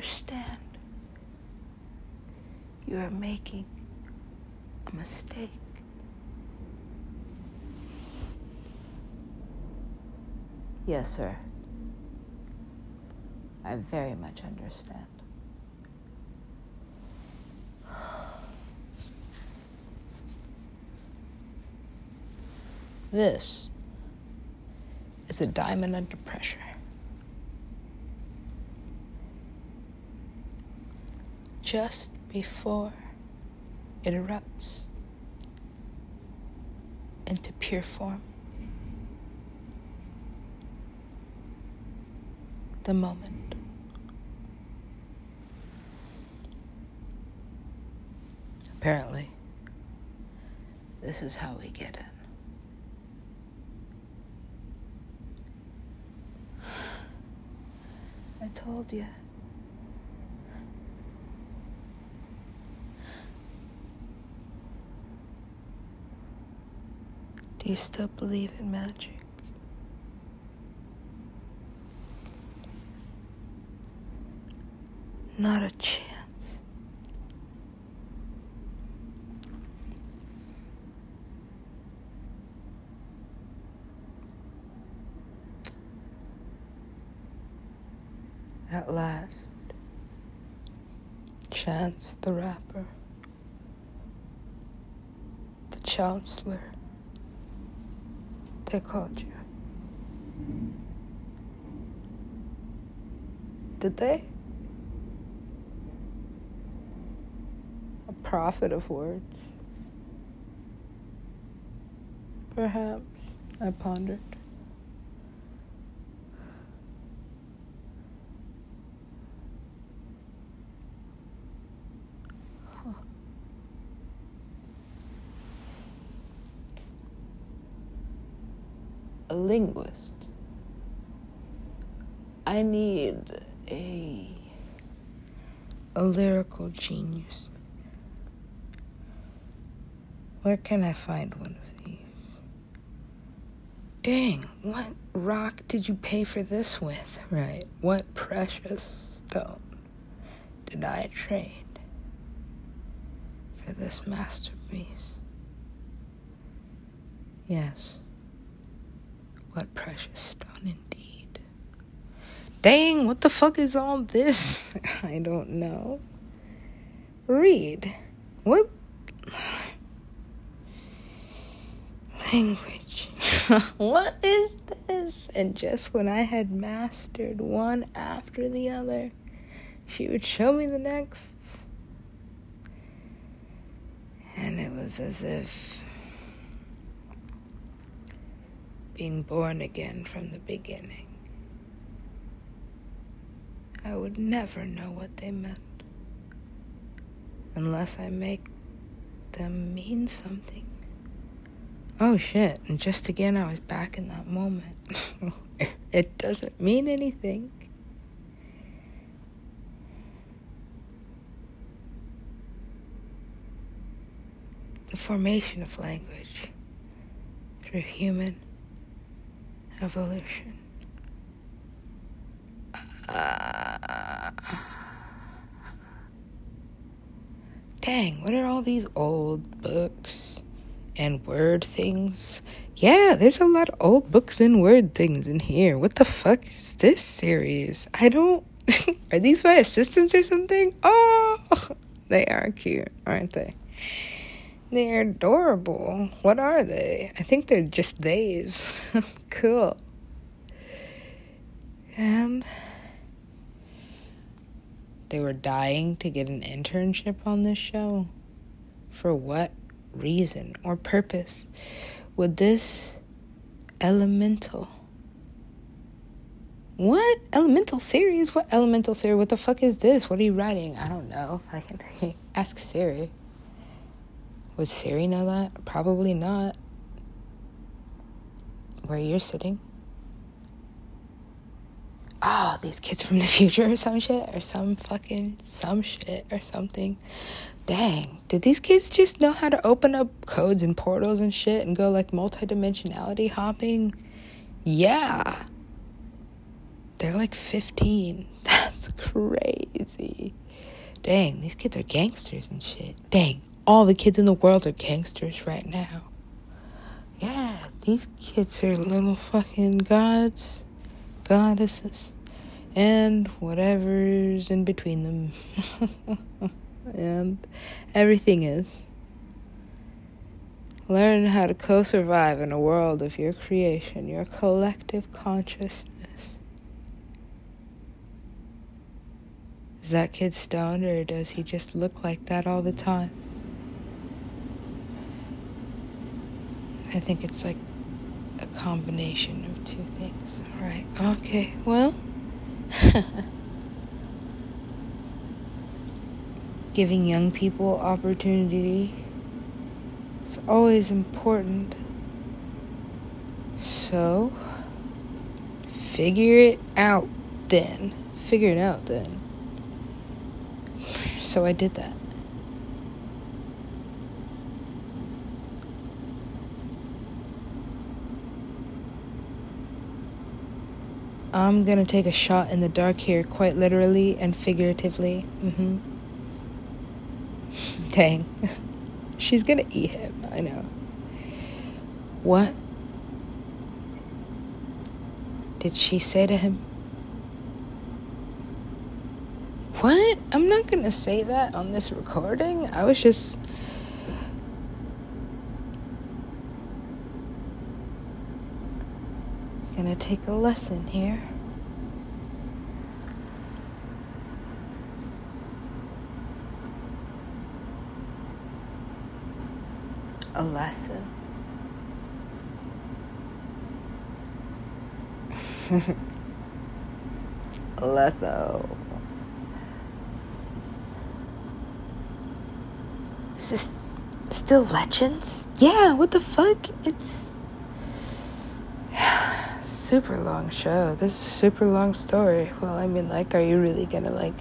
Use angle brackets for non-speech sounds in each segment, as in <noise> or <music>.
understand. You are making a mistake. Yes, sir. I very much understand. This is a diamond under pressure. Just before it erupts into pure form. The moment. Apparently, this is how we get it. I told you. Do you still believe in magic? Not a chance. At last, Chance the Rapper, the Chancellor, called you. Did they? A prophet of words. Perhaps, I pondered. Linguist. I need a a lyrical genius. Where can I find one of these? Dang, what rock did you pay for this with? Right. What precious stone did I trade for this masterpiece? Yes. What precious stone indeed. Dang, what the fuck is all this? <laughs> I don't know. Read. What? Language. <laughs> what is this? And just when I had mastered one after the other, she would show me the next. And it was as if being born again from the beginning. I would never know what they meant unless I make them mean something. Oh shit, and just again I was back in that moment. <laughs> it doesn't mean anything. The formation of language through human evolution. Uh, dang, what are all these old books and word things? Yeah, there's a lot of old books and word things in here. What the fuck is this series? I don't. <laughs> are these my assistants or something? Oh, <laughs> they are cute, aren't they? They're adorable. What are they? I think they're just theys. <laughs> cool. And they were dying to get an internship on this show. For what reason or purpose would this elemental? What elemental series? What elemental series? What the fuck is this? What are you writing? I don't know. I can <laughs> ask Siri. Would Siri know that? Probably not. Where you're sitting. Oh, these kids from the future or some shit or some fucking some shit or something. Dang, did these kids just know how to open up codes and portals and shit and go like multidimensionality hopping? Yeah. They're like 15. <laughs> That's crazy. Dang, these kids are gangsters and shit. Dang, all the kids in the world are gangsters right now. Yeah, these kids are little fucking gods, goddesses, and whatever's in between them. <laughs> and everything is. Learn how to co survive in a world of your creation, your collective consciousness. Is that kid stoned or does he just look like that all the time? I think it's like a combination of two things. Right. Okay. Well, <laughs> giving young people opportunity is always important. So, figure it out then. Figure it out then. So I did that. I'm gonna take a shot in the dark here, quite literally and figuratively. Mm-hmm. <laughs> Dang. <laughs> She's gonna eat him, I know. What did she say to him? What? I'm not gonna say that on this recording. I was just. Gonna take a lesson here. A lesson. <laughs> a lesson. Is this still legends? Yeah, what the fuck? It's super long show. This is super long story. Well, I mean, like, are you really gonna, like,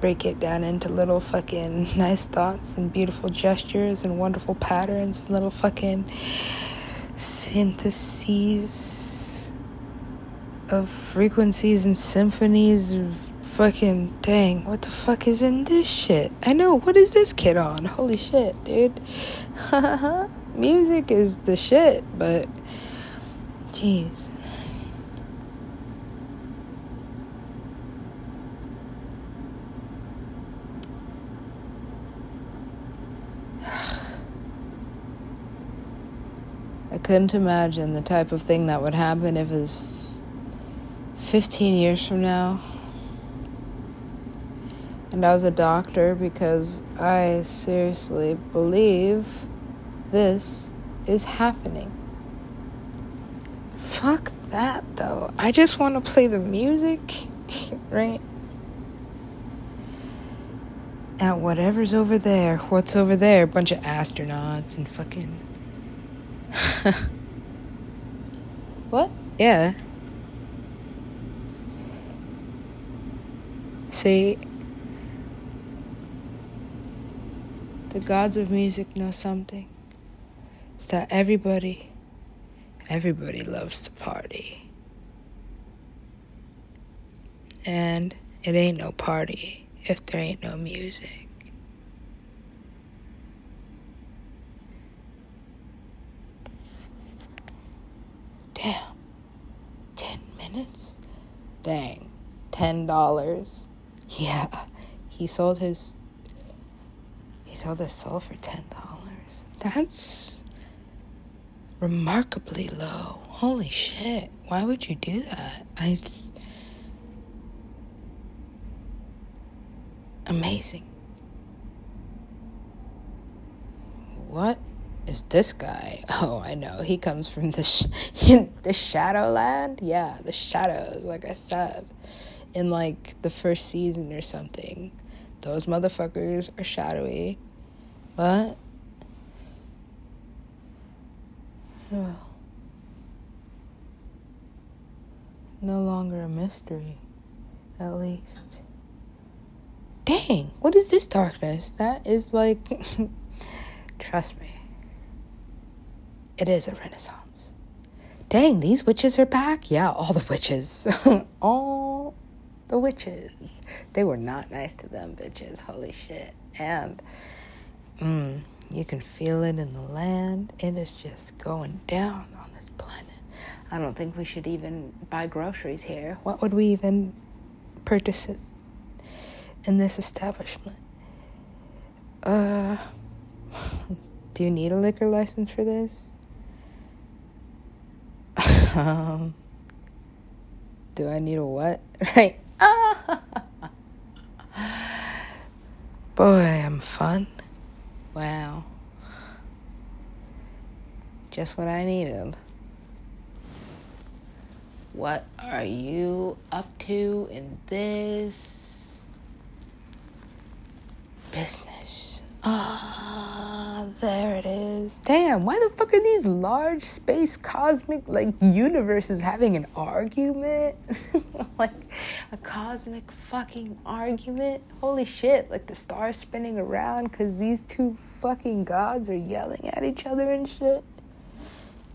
break it down into little fucking <laughs> nice thoughts and beautiful gestures and wonderful patterns and little fucking syntheses of frequencies and symphonies of fucking dang, what the fuck is in this shit? I know, what is this kid on? Holy shit, dude. <laughs> Music is the shit, but jeez. I couldn't imagine the type of thing that would happen if it was 15 years from now and I was a doctor because I seriously believe this is happening. Fuck that though. I just want to play the music, <laughs> right? At whatever's over there. What's over there? A bunch of astronauts and fucking. <laughs> what? Yeah. See, the gods of music know something. It's that everybody, everybody loves to party. And it ain't no party if there ain't no music. Damn. 10 minutes? Dang. $10. Yeah. He sold his he sold his soul for ten dollars. That's remarkably low. Holy shit! Why would you do that? I. Just... Amazing. What is this guy? <laughs> Oh, I know. He comes from the sh- <laughs> the Shadowland. Yeah, the shadows. Like I said, in like the first season or something. Those motherfuckers are shadowy. What? Well, <sighs> no longer a mystery, at least. Dang, what is this darkness? That is like. <laughs> Trust me. It is a renaissance. Dang, these witches are back? Yeah, all the witches. <laughs> all the witches. They were not nice to them bitches. Holy shit. And mm, you can feel it in the land. It is just going down on this planet. I don't think we should even buy groceries here. What would we even purchase in this establishment? Uh, <laughs> do you need a liquor license for this? Um, do I need a what? <laughs> Right. <laughs> Boy, I'm fun. Wow. Just what I needed. What are you up to in this business? Ah, there it is. Damn, why the fuck are these large space cosmic like universes having an argument? <laughs> like a cosmic fucking argument? Holy shit, like the stars spinning around because these two fucking gods are yelling at each other and shit.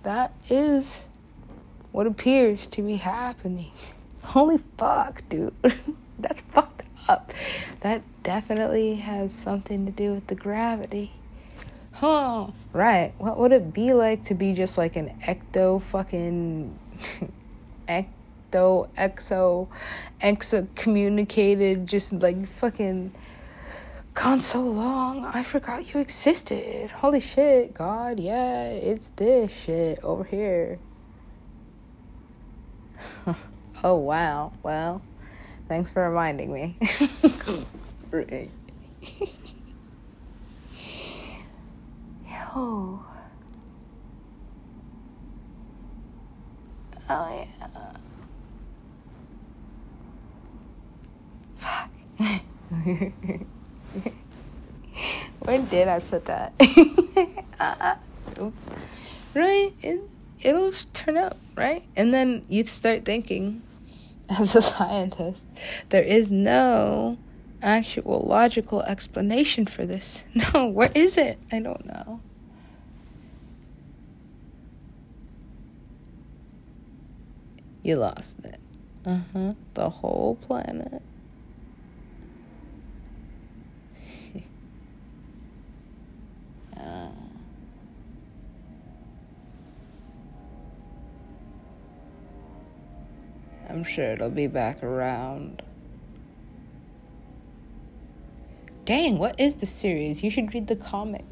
That is what appears to be happening. <laughs> Holy fuck, dude. <laughs> That's fucked up. That definitely has something to do with the gravity. Huh. Right. What would it be like to be just like an ecto fucking <laughs> ecto exo exo communicated just like fucking gone so long I forgot you existed. Holy shit, God, yeah, it's this shit over here. <laughs> oh, wow. Well, thanks for reminding me. <laughs> right. Yo. Oh, yeah. Fuck. <laughs> Where did I put that? <laughs> Uh-uh. Oops. Right? It, it'll turn up right? And then you start thinking, <laughs> as a scientist, there is no actual logical explanation for this. <laughs> No, where is it? I don't know. You lost it. Uh huh. The whole planet. uh. <laughs> I'm sure it'll be back around. Dang, what is the series? You should read the comic.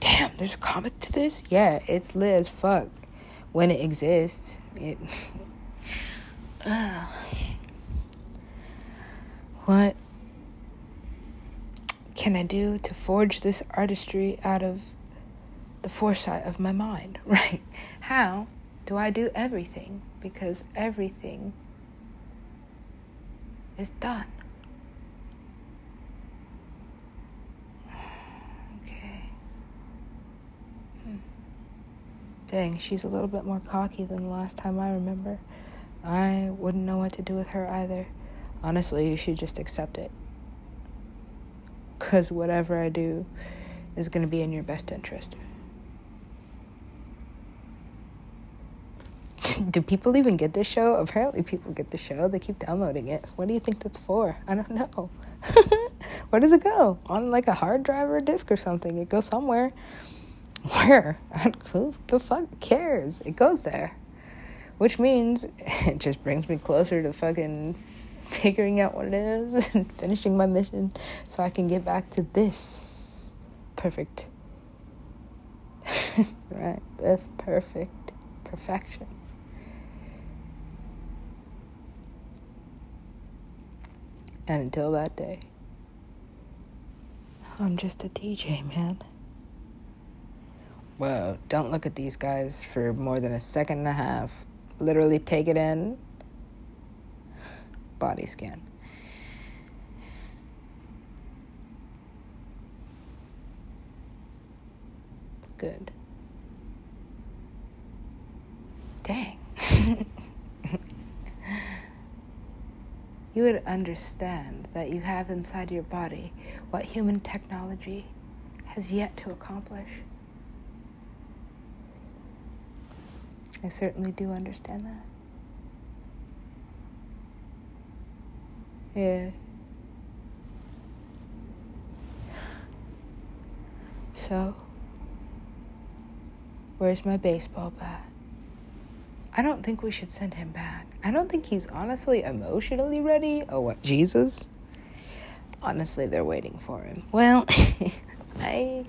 Damn, there's a comic to this? Yeah, it's lit as fuck. When it exists. It <laughs> What can I do to forge this artistry out of the foresight of my mind, <laughs> right? How do I do everything? because everything is done. Okay. Hmm. Dang, she's a little bit more cocky than the last time I remember. I wouldn't know what to do with her either. Honestly, you should just accept it. Because whatever I do is going to be in your best interest. <laughs> do people even get this show? Apparently, people get the show. They keep downloading it. What do you think that's for? I don't know. <laughs> Where does it go? On like a hard drive or a disc or something? It goes somewhere. Where? <laughs> Who the fuck cares? It goes there. Which means <laughs> it just brings me closer to fucking figuring out what it is <laughs> and finishing my mission so I can get back to this perfect. right? This perfect perfection. And until that day, I'm just a DJ, man. Whoa, don't look at these guys for more than a second and a half. Literally take it in. Body scan. Good. Dang. <laughs> you would understand that you have inside your body what human technology has yet to accomplish. I certainly do understand that. Yeah. So, where's my baseball bat? I don't think we should send him back. I don't think he's honestly emotionally ready. Oh, what? Jesus? Honestly, they're waiting for him. Well, <laughs> I.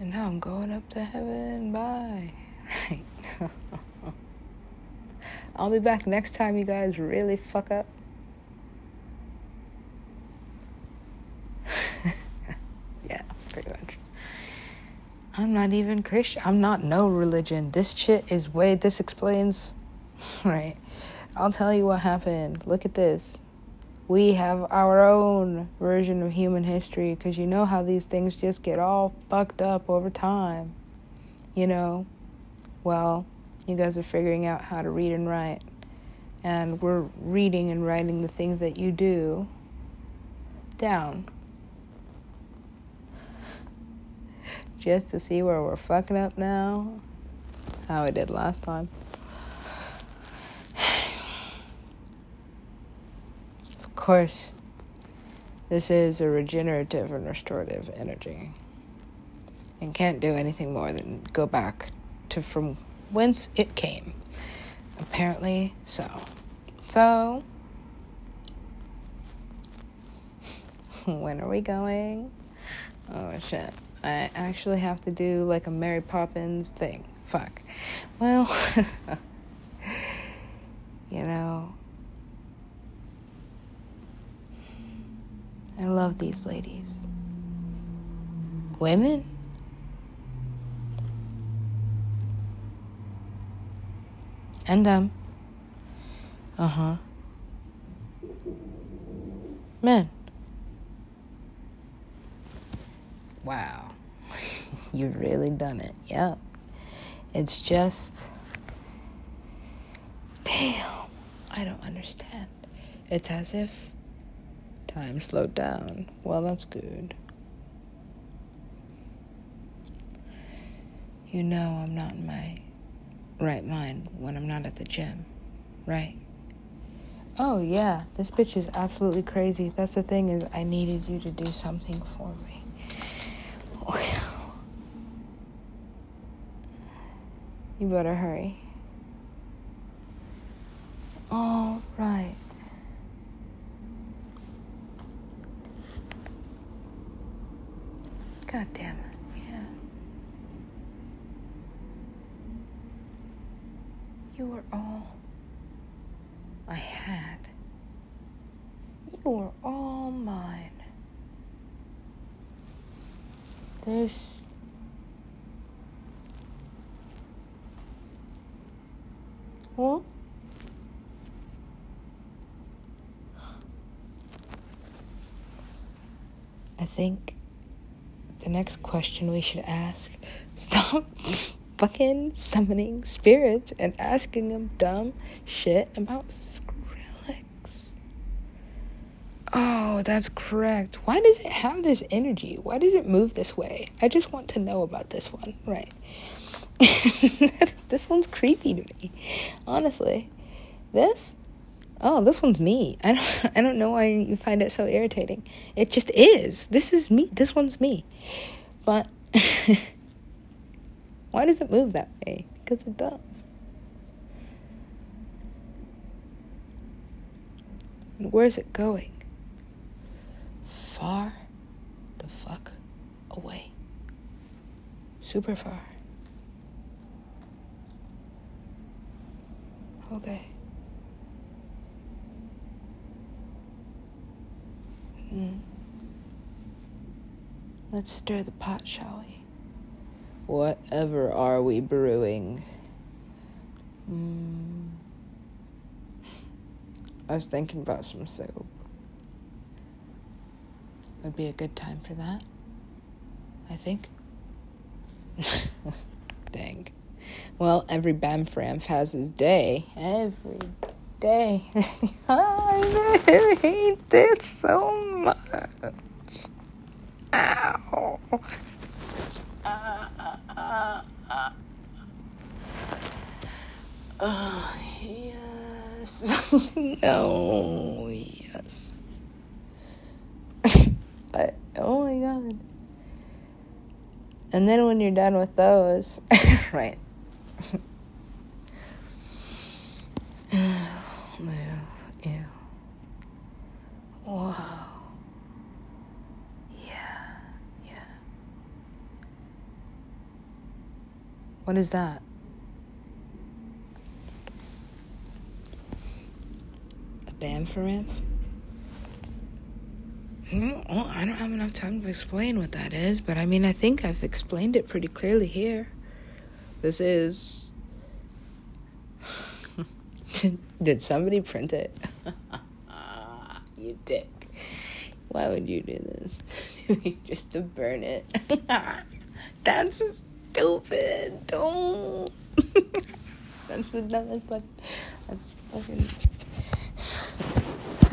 And now I'm going up to heaven. Bye. <laughs> I'll be back next time you guys really fuck up. <laughs> yeah, pretty much. I'm not even Christian. I'm not no religion. This shit is way, this explains, <laughs> right? I'll tell you what happened. Look at this. We have our own version of human history because you know how these things just get all fucked up over time. You know? Well, you guys are figuring out how to read and write. And we're reading and writing the things that you do down. Just to see where we're fucking up now. How I did last time. <sighs> Of course, this is a regenerative and restorative energy. And can't do anything more than go back to from whence it came. Apparently so. So, <laughs> when are we going? Oh shit. I actually have to do like a Mary Poppins thing. Fuck. Well, <laughs> you know, I love these ladies. Women? And them. Uh huh. Men. Wow. <laughs> You've really done it. Yep. It's just. Damn. I don't understand. It's as if time slowed down. Well, that's good. You know, I'm not in my right mind when I'm not at the gym, right? Oh yeah, this bitch is absolutely crazy. That's the thing is I needed you to do something for me. <laughs> You better hurry. All right. God damn it. Yeah. You were all I had. You were all mine. There's what? I think the next question we should ask <laughs> stop fucking summoning spirits and asking them dumb shit about Skrillex. Oh, that's correct. Why does it have this energy? Why does it move this way? I just want to know about this one, right? <laughs> this one's creepy to me, honestly. This oh, this one's me. <laughs> I don't, I don't know why you find it so irritating. It just is. This is me. This one's me. But <laughs> why does it move that way? Because it does. And where's it going? Far the fuck away. Super far. Okay. Mm. Let's stir the pot, shall we? Whatever are we brewing? Mm. I was thinking about some soap. Would be a good time for that. I think. <laughs> Dang. Well, every Bamframf has his day. Every day. <laughs> I hate this so much. Oh, yes. no, yes. but, oh my god. And then when you're done with those, <laughs> right. yeah, yeah. Wow. Yeah, yeah. What is that? A Bamfaramp? Well, I don't have enough time to explain what that is, but I mean, I think I've explained it pretty clearly here. This is. <laughs> Did somebody print it? <laughs> you dick. Why would you do this? <laughs> Just to burn it. That's stupid. Don't. <laughs> That's the dumbest. Like, that's fucking.